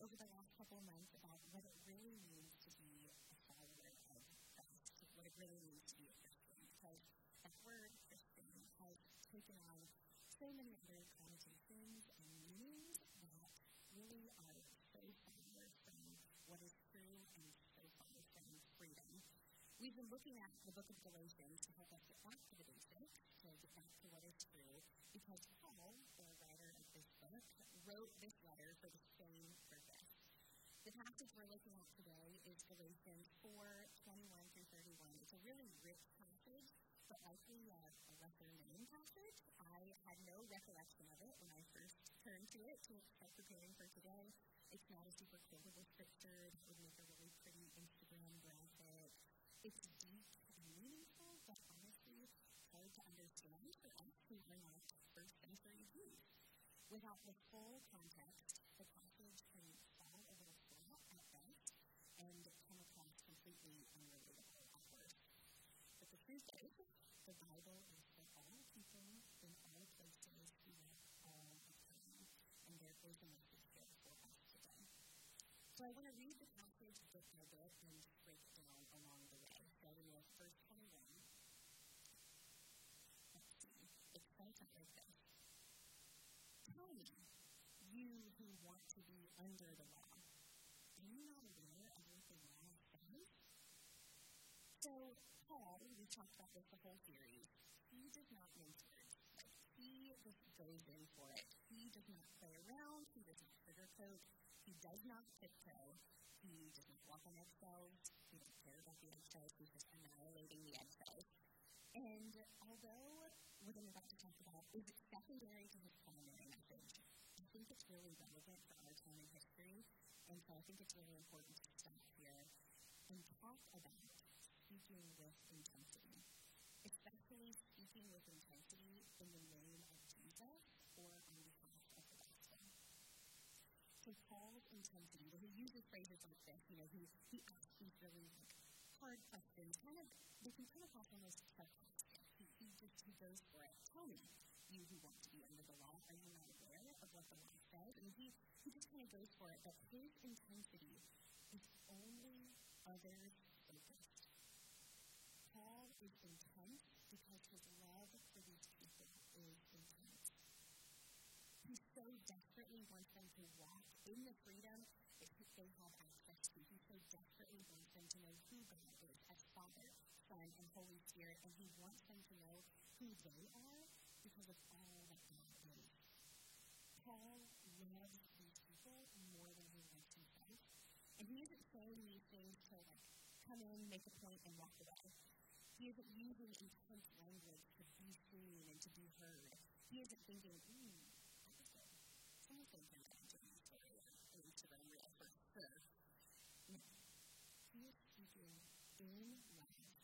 over the last couple of months about what it really means to be a follower of Christ, what it really means to be a Christian, because that word, Christian, has taken on so many other connotations and meanings that really are so far from what is true and so far from freedom. We've been looking at the book of Galatians to help us get back to the basics, to get back to what is true, because Paul, the writer of this book, wrote this letter for the same purpose. The passage we're looking at today is Galatians 4 21 through 31. It's a really rich passage, but likely a, a lesser known passage. I had no recollection of it when I first turned to it to start preparing for today. It's not a super quotable scripture. It would make a really pretty Instagram graphic. It's deep and meaningful, but honestly hard to understand for us who are not first century Jews. Without the full context, the passage can fall a little flat at best and come across completely unrelatable at worst. But the truth is, the Bible is for all people in all places who have all of time, and there is a message there for us today. So I want to read the passage bit by bit and break it down along the way, starting with verse 21. Let's see. It starts out like this. Tell me, you who want to be under the law, are you not aware of what the law says? So, Paul, we talked about this the whole series, he does not mince words. He just goes in for it. He does not play around, he does not sugarcoat, he does not tiptoe, he does not walk on eggshells, he doesn't care about the eggshells, he's just annihilating the eggshells. And although what I'm about to talk about is secondary to his primary message, I think it's really relevant for our time in history, and so I think it's really important to stop here and talk about speaking with intensity, especially speaking with intensity in the name of Jesus or on behalf of the gospel. So Paul's intensity, when he uses phrases like this, you know, he, he asks these really hard questions, kind of, they can kind of almost sarcastic. He, he just, he goes for it. Tell me, you who want to be under the law, are you not aware of what the law says? And he, he just kind of goes for it, but his intensity is only others focused. Paul is intense because his love for these people is intense. He so desperately wants them to walk in the freedom that they have access to. He so desperately wants them to know who God is as Father, Son, and Holy Spirit, and he wants them to know who they are because of all that God is. Paul loves these people more than he loves himself. And he isn't saying these things to like come in, make a point, and walk away. He isn't using intense language to be seen and to be heard. He isn't thinking, hmm, someone think I'm going to be story on Instagram reel for sure. No. He is speaking in love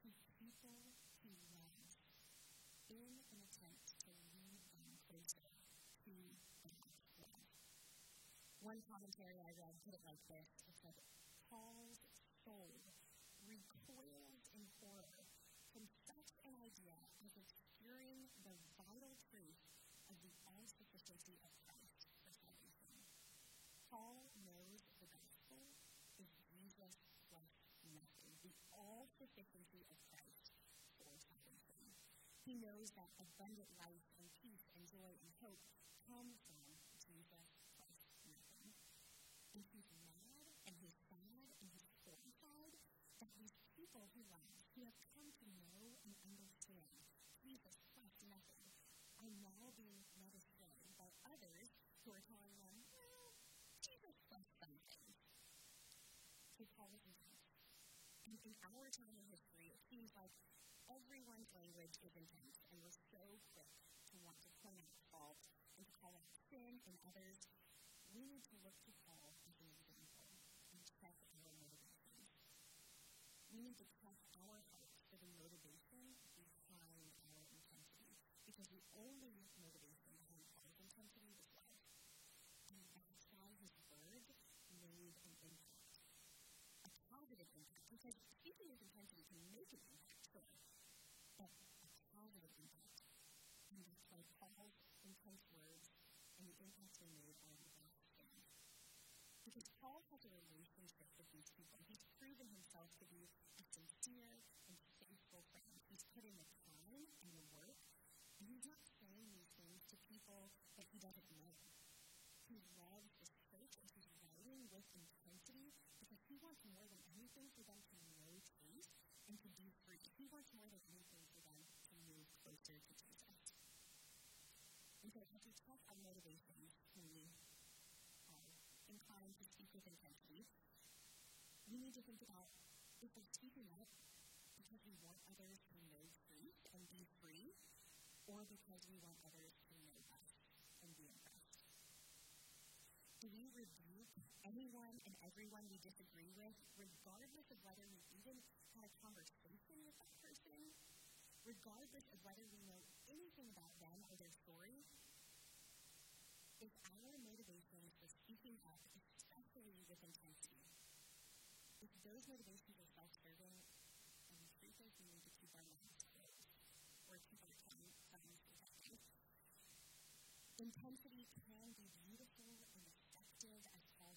to people he loves in an attempt to lead them closer to love. One commentary I read put it like this. It said, Paul's soul recoils in horror from such an idea as obscuring the vital truth of the all-sufficiency of Christ for salvation. Paul knows the gospel is Jesus plus nothing, the all-sufficiency of Christ for salvation. He knows that abundant life and peace and joy and hope come from Jesus plus nothing. And he's mad and he's sad and he's horrified that these people he loves, who have come to know and understand Jesus plus nothing, are now being led astray by others who are telling them, well, Jesus plus something. So Paul is intense. And in our time in history, like everyone's language is intense, and we're so quick to want to point out fault and to call out sin in others. We need to look to Paul as an example and check our motivations. We need to check our hearts for the motivation behind our intensity, because the only motivation behind Paul's intensity was love. And that's why his words made an impact. A positive impact. Because speaking with intensity can make an impact, sure, but a positive impact. And impact they made are lasting. himself to be a sincere and faithful friend. He's put in the time and the work, and he's not saying these things to people that he doesn't know. He loves this church and he's writing with intensity because he wants more than anything for them to know truth and to be free. He wants more than anything for them to move closer to Jesus. And so as we talk about motivation, we are inclined to speak with intensity. We need to think about if we're speaking up because we want others to know truth and be free, or because we want others to know us and be impressed. Do we rebuke anyone and everyone we disagree with, regardless of whether we even had a conversation with that person, regardless of whether we know anything about them or their story, if our motivations for speaking up, especially with intensity, if those motivations are self-serving, and we treat those we need to keep our minds closed or keep our tongue tongues protected. Intensity can be beautiful and effective as Paul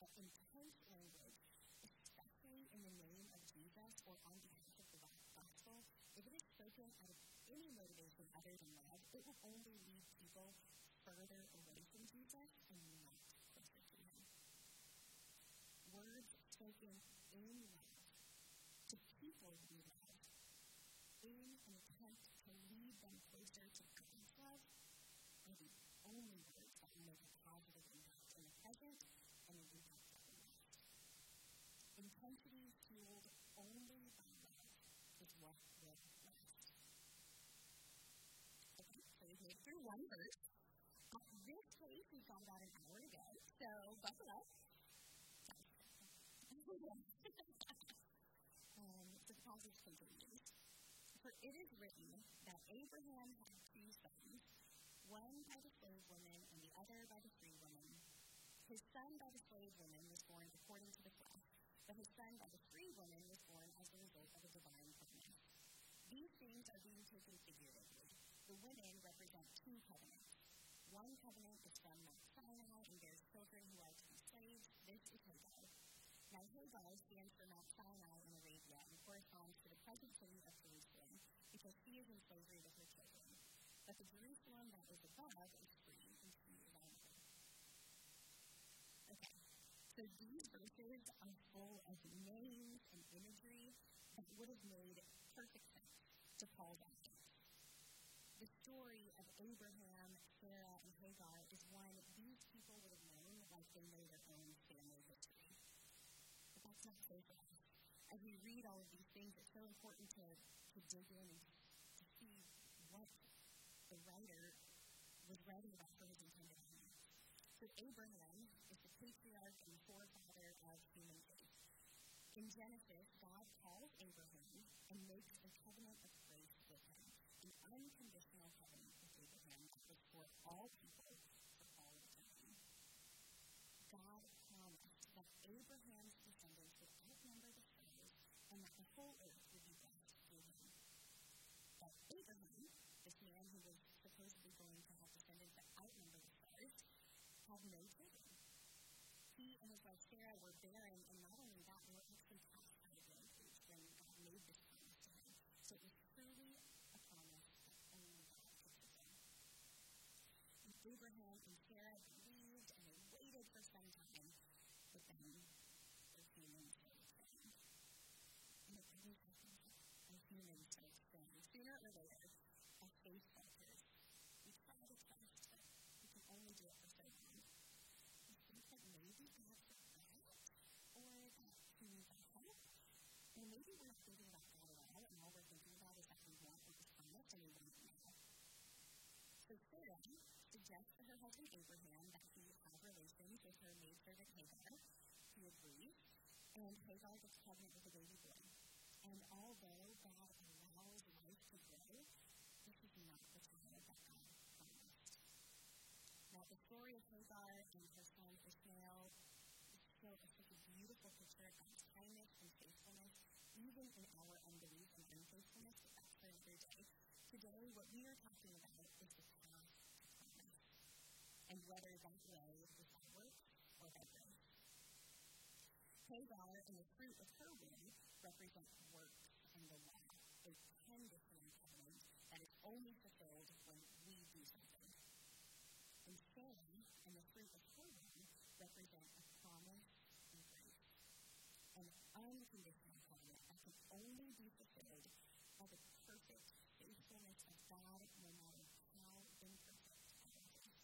but intense language, especially in the name of Jesus or on behalf of the gospel, if it is spoken out of any motivation other than love, it will only lead people further away from Jesus and not closer to Him. Words spoken in love to people we love in an attempt to lead them closer to God's the only words that will make a positive impact in the present and an impact that will last. Intensity fueled only by love is what will last. Okay, so we've made through one verse this case, we've got about an hour to go, so buckle up. um, the passage continues. For it is written that Abraham had two sons, one by the slave woman and the other by the free woman. His son by the slave woman was born according to the flesh, but his son by the free woman was born as a result of a divine covenant. These things are being taken figuratively. The women represent two covenants one covenant is from Mount Sinai and bears children who are to be slaves. This is Hagar. Now, Hagar stands for Mount Sinai in Arabia and corresponds to the present city of Jerusalem because she is in slavery with her children. But the Jerusalem that is above is free and is on earth. Okay, so these verses are full of names and imagery that would have made perfect sense to Paul's audience the story of Abraham, Sarah, and Hagar is one these people would have known like they know their own family history. But that's not so for us. As we read all of these things, it's so important to, to dig in and to see what the writer was writing about for his intended audience. So Abraham is the patriarch and forefather of human faith. In Genesis, God calls Abraham and makes a covenant of grace with him an unconditional covenant with Abraham that was for all people for all eternity. God promised that Abraham's descendants would outnumber the stars and that the whole earth would be blessed through him. But Abraham, this man who was supposedly going to have descendants that outnumber the stars, had no children. He and his wife Sarah were barren, and not only that, were actually past childbearing age when God made this promise to him. So it was truly Abraham and Sarah believed and they waited for some time, but then their feelings started straying. And it really happens as humans start straying. Sooner or later, as faith falters, we try to trust, but we can only do it for so long. We think that maybe God forgot, or that He needs help, or maybe we're not thinking about God at all, and all we're thinking about is that we want what was promised and we want it now. So Sarah suggests to her husband Abraham that he have relations with her maidservant Hagar. He agrees, and Hagar gets pregnant with a baby boy. And although God allows life to grow, this is not the child that God promised. Now, the story of Hagar and her son Ishmael is still such a beautiful picture of God's kindness and faithfulness, even in our unbelief and unfaithfulness, but that's for another day. Today, what we are talking about and whether that way is by works or grace. Hagar and the fruit of her womb represent works and the law, a conditional covenant that is only fulfilled when we do something. And Sarah and the fruit of her womb represent a promise and grace, an unconditional covenant that can only be fulfilled by the perfect faithfulness of God, no matter how imperfect our is.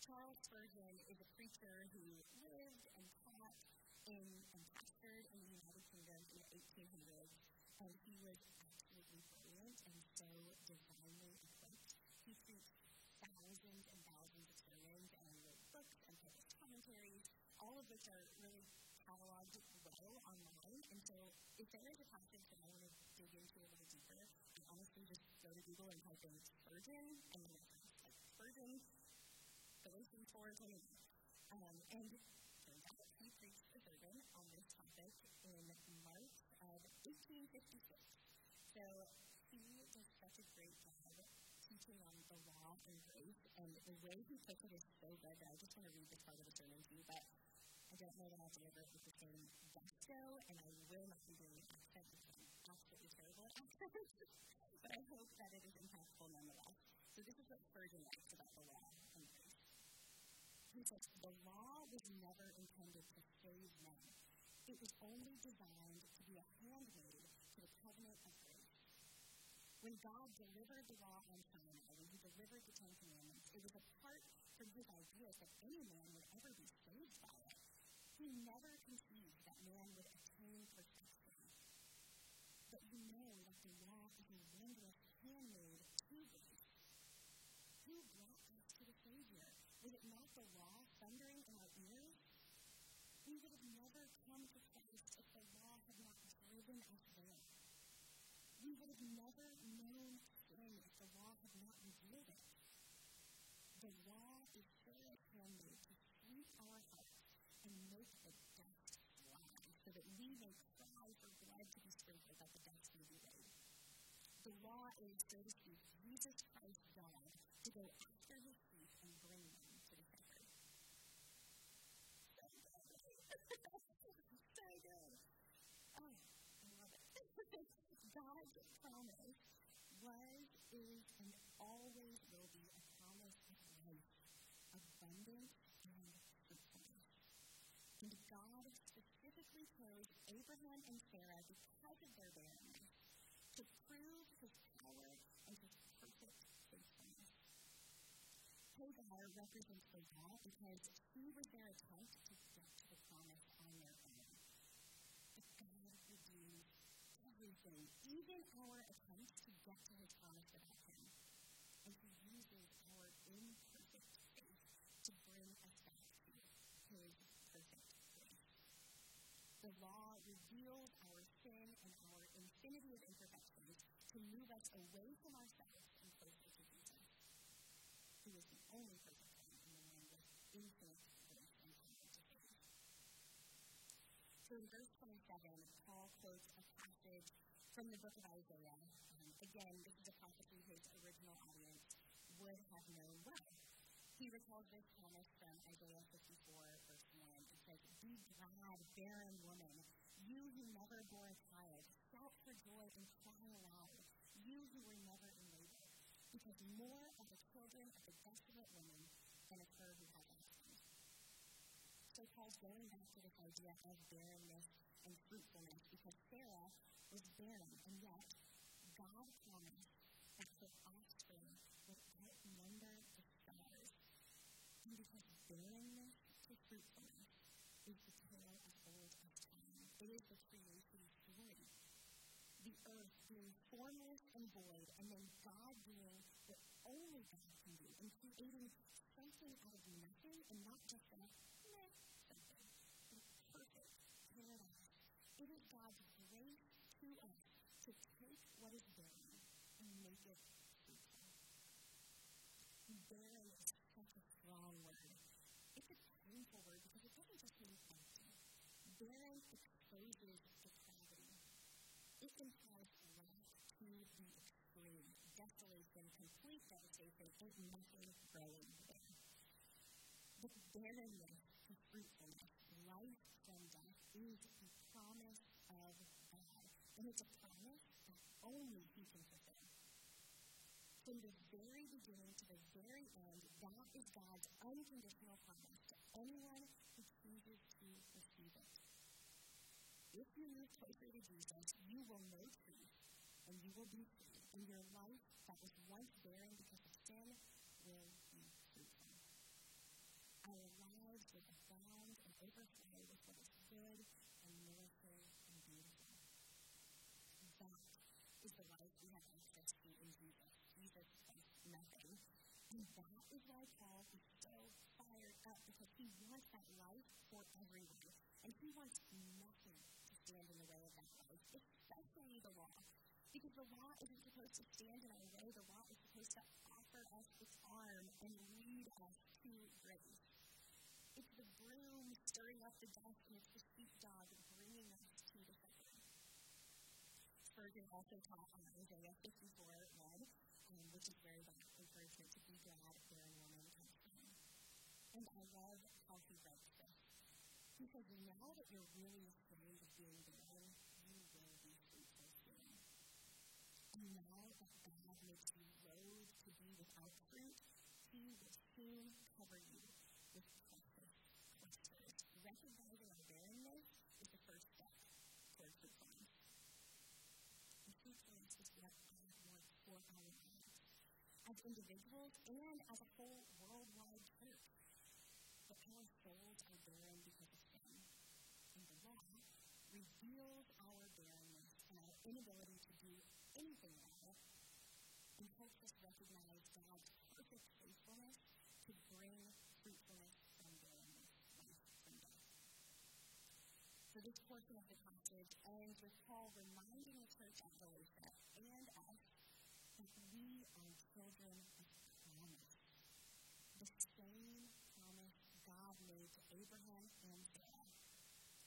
Charles Spurgeon is a preacher who lived and taught in and pastored in the United Kingdom in the 1800s, and he was absolutely brilliant and so divinely equipped. He preached thousands and thousands of sermons and wrote books and published commentaries, all of which are really cataloged well online. And so if there is a passage that I want to dig into a little deeper, I honestly just go to Google and type in Spurgeon, and then like Spurgeon, Galatians 4, 20. Um, and he preached a sermon on this topic in March of 1856. So he does such a great job teaching on the law and grace, and the way he puts it is so good that I just want to read this part of the sermon to you. But I don't know that I'll deliver it with the same gusto, and I will not be doing an accent because I'm absolutely terrible at but I hope that it is impactful nonetheless. So this is what Spurgeon writes about the law and says, The law was never intended to save men. It was only designed to be a handmaid to the covenant of grace. When God delivered the law on Sinai, when he delivered the Ten Commandments, it was apart from his ideas that any man would ever be saved by it. He never conceived that man would attain perfection. But you know that the law is a wondrous handmaid to grace. Who brought us to the Savior? Was it not the law thundering in our ears? We would have never come to Christ if the law had not driven us there. We would have never known sin if the law had not revealed it. The law is Sarah's handmaid to sweep our hearts and make the dust fly, so that we may cry for blood to be sprinkled, that the dust may be laid. The law is, so to speak, Jesus Christ's God to go after his sheep and bring them to the shepherd. So good. so good. Oh, I love it. God's promise was, is, and always will be a promise of life, abundance, and fruitfulness. And God specifically chose Abraham and Sarah because of their barrenness to prove his power and his perfect faithfulness. Hagar represents law because she was their attempt to get to the promise on their own. But God redeemed everything, even our attempts to get to his promise without him. And he uses our imperfect faith to bring us back to his perfect grace. The law reveals our sin and our infinity of imperfections to move us away from ourselves and closer to Jesus, who is the only perfect one and the one with infinite grace and power to save. So in verse 27, Paul quotes a passage from the book of Isaiah. Um, again, this is a prophecy his original audience would have known well. He recalls this promise from Isaiah 54, verse 1. It says, Be glad, barren woman, you who never bore a child. Shout for joy and cry aloud, you who were never in labor, because more of the children of the desolate woman than of her who has. So going back to this idea of barrenness and fruitfulness because Sarah was barren, and yet God promised that her offspring would outnumber the stars. And because barrenness to fruitfulness is the tale as old as time, it is the creation story. The earth being formless and void, and then God doing what only God can do, and creating something out of nothing, and not just a meh something, but perfect paradise. It is God's grace to us to take what is barren and make it fruitful. Barren is such a strong word. It's a painful word because it doesn't just mean empty. Barren exposes depravity. It implies lack to the extreme, desolation, complete devastation, and nothing growing there. But barrenness to fruitfulness, life from death, is the promise of God. And it's a promise that only He can fulfill. From the very beginning to the very end, that is God's unconditional promise to anyone who chooses to receive it. If you move closer to Jesus, you will know truth and you will be free, and your life that was once barren because of sin will be fruitful. Our lives will abound and overflow with what is good and nourishing and beautiful. That is the life we have access to in Jesus. Jesus is nothing. That is why Paul is so fired up because he wants that life for everyone. And he wants nothing to stand in the way of that life, especially the law. Because the law isn't supposed to stand in our way, the law is supposed to offer us its arm and lead us to grace. It's the broom stirring up the dust, and it's the sheepdog bringing us to the shepherd. Spurgeon also taught on Isaiah 54 1, um, which is where that encouragement to be glad bearing woman comes from. And I love how he writes this. He says, Now that you're really afraid of being barren, you will be fruitful soon. And now that God makes you loath to be without fruit, he will soon cover you with precious clusters. Recognizing our barrenness is the first step towards fruitfulness. And fruitfulness is what God wants for our lives, as individuals and as a whole worldwide church. But our souls are barren because of sin. And the law reveals our barrenness and our inability to do anything well and helps us recognize God's perfect faithfulness to bring fruitfulness from barrenness, life from death. So this portion of the passage ends with Paul reminding the church at Galatia and us we children of promise. The same promise God made to Abraham and Sarah.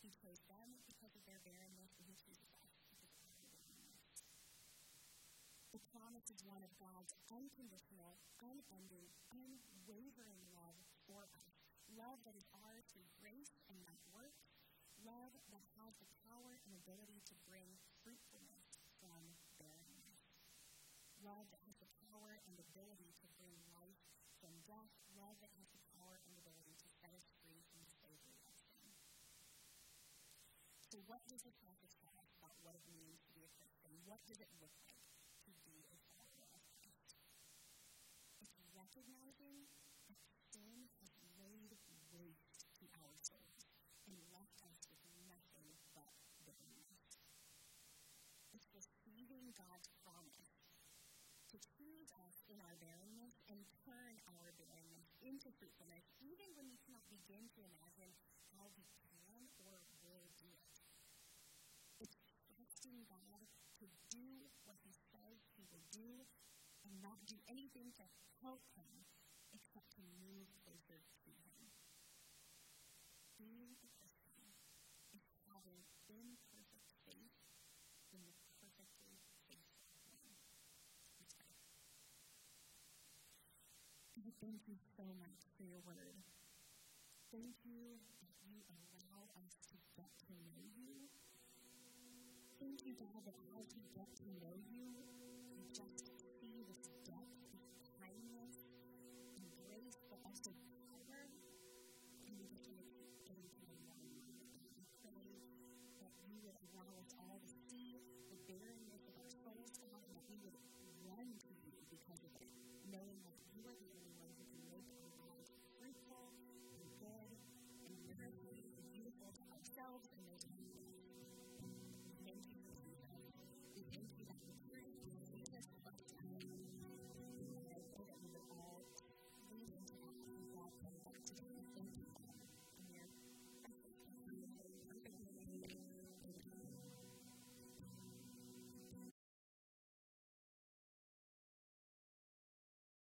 He chose them because of their barrenness, and He chooses us because of our barrenness. The promise is one of God's unconditional, unending, unwavering love for us. Love that is ours through grace and not works. Love that has the power and ability to bring fruitfulness from barrenness. Love that and ability to bring life from death. Love that has the power and ability to set us free from the slavery of sin. So, what does this passage tell us about what it means to be a Christian? What does it look like to be a follower of Christ? It's recognizing that sin has laid waste to our souls and left us with nothing but bitterness. It's receiving God's promise to choose us in our barrenness and turn our barrenness into fruitfulness, even when we cannot begin to imagine how we can or will do it. It's trusting God to do what He says He will do and not do anything to help Him except to move closer to Him. Being a Christian is having imperfect faith in the perfectly faithful one. Let's pray. God, thank you so much for your word. Thank you that you allow us to get to know you. Thank you, God, that as we get to know you, we just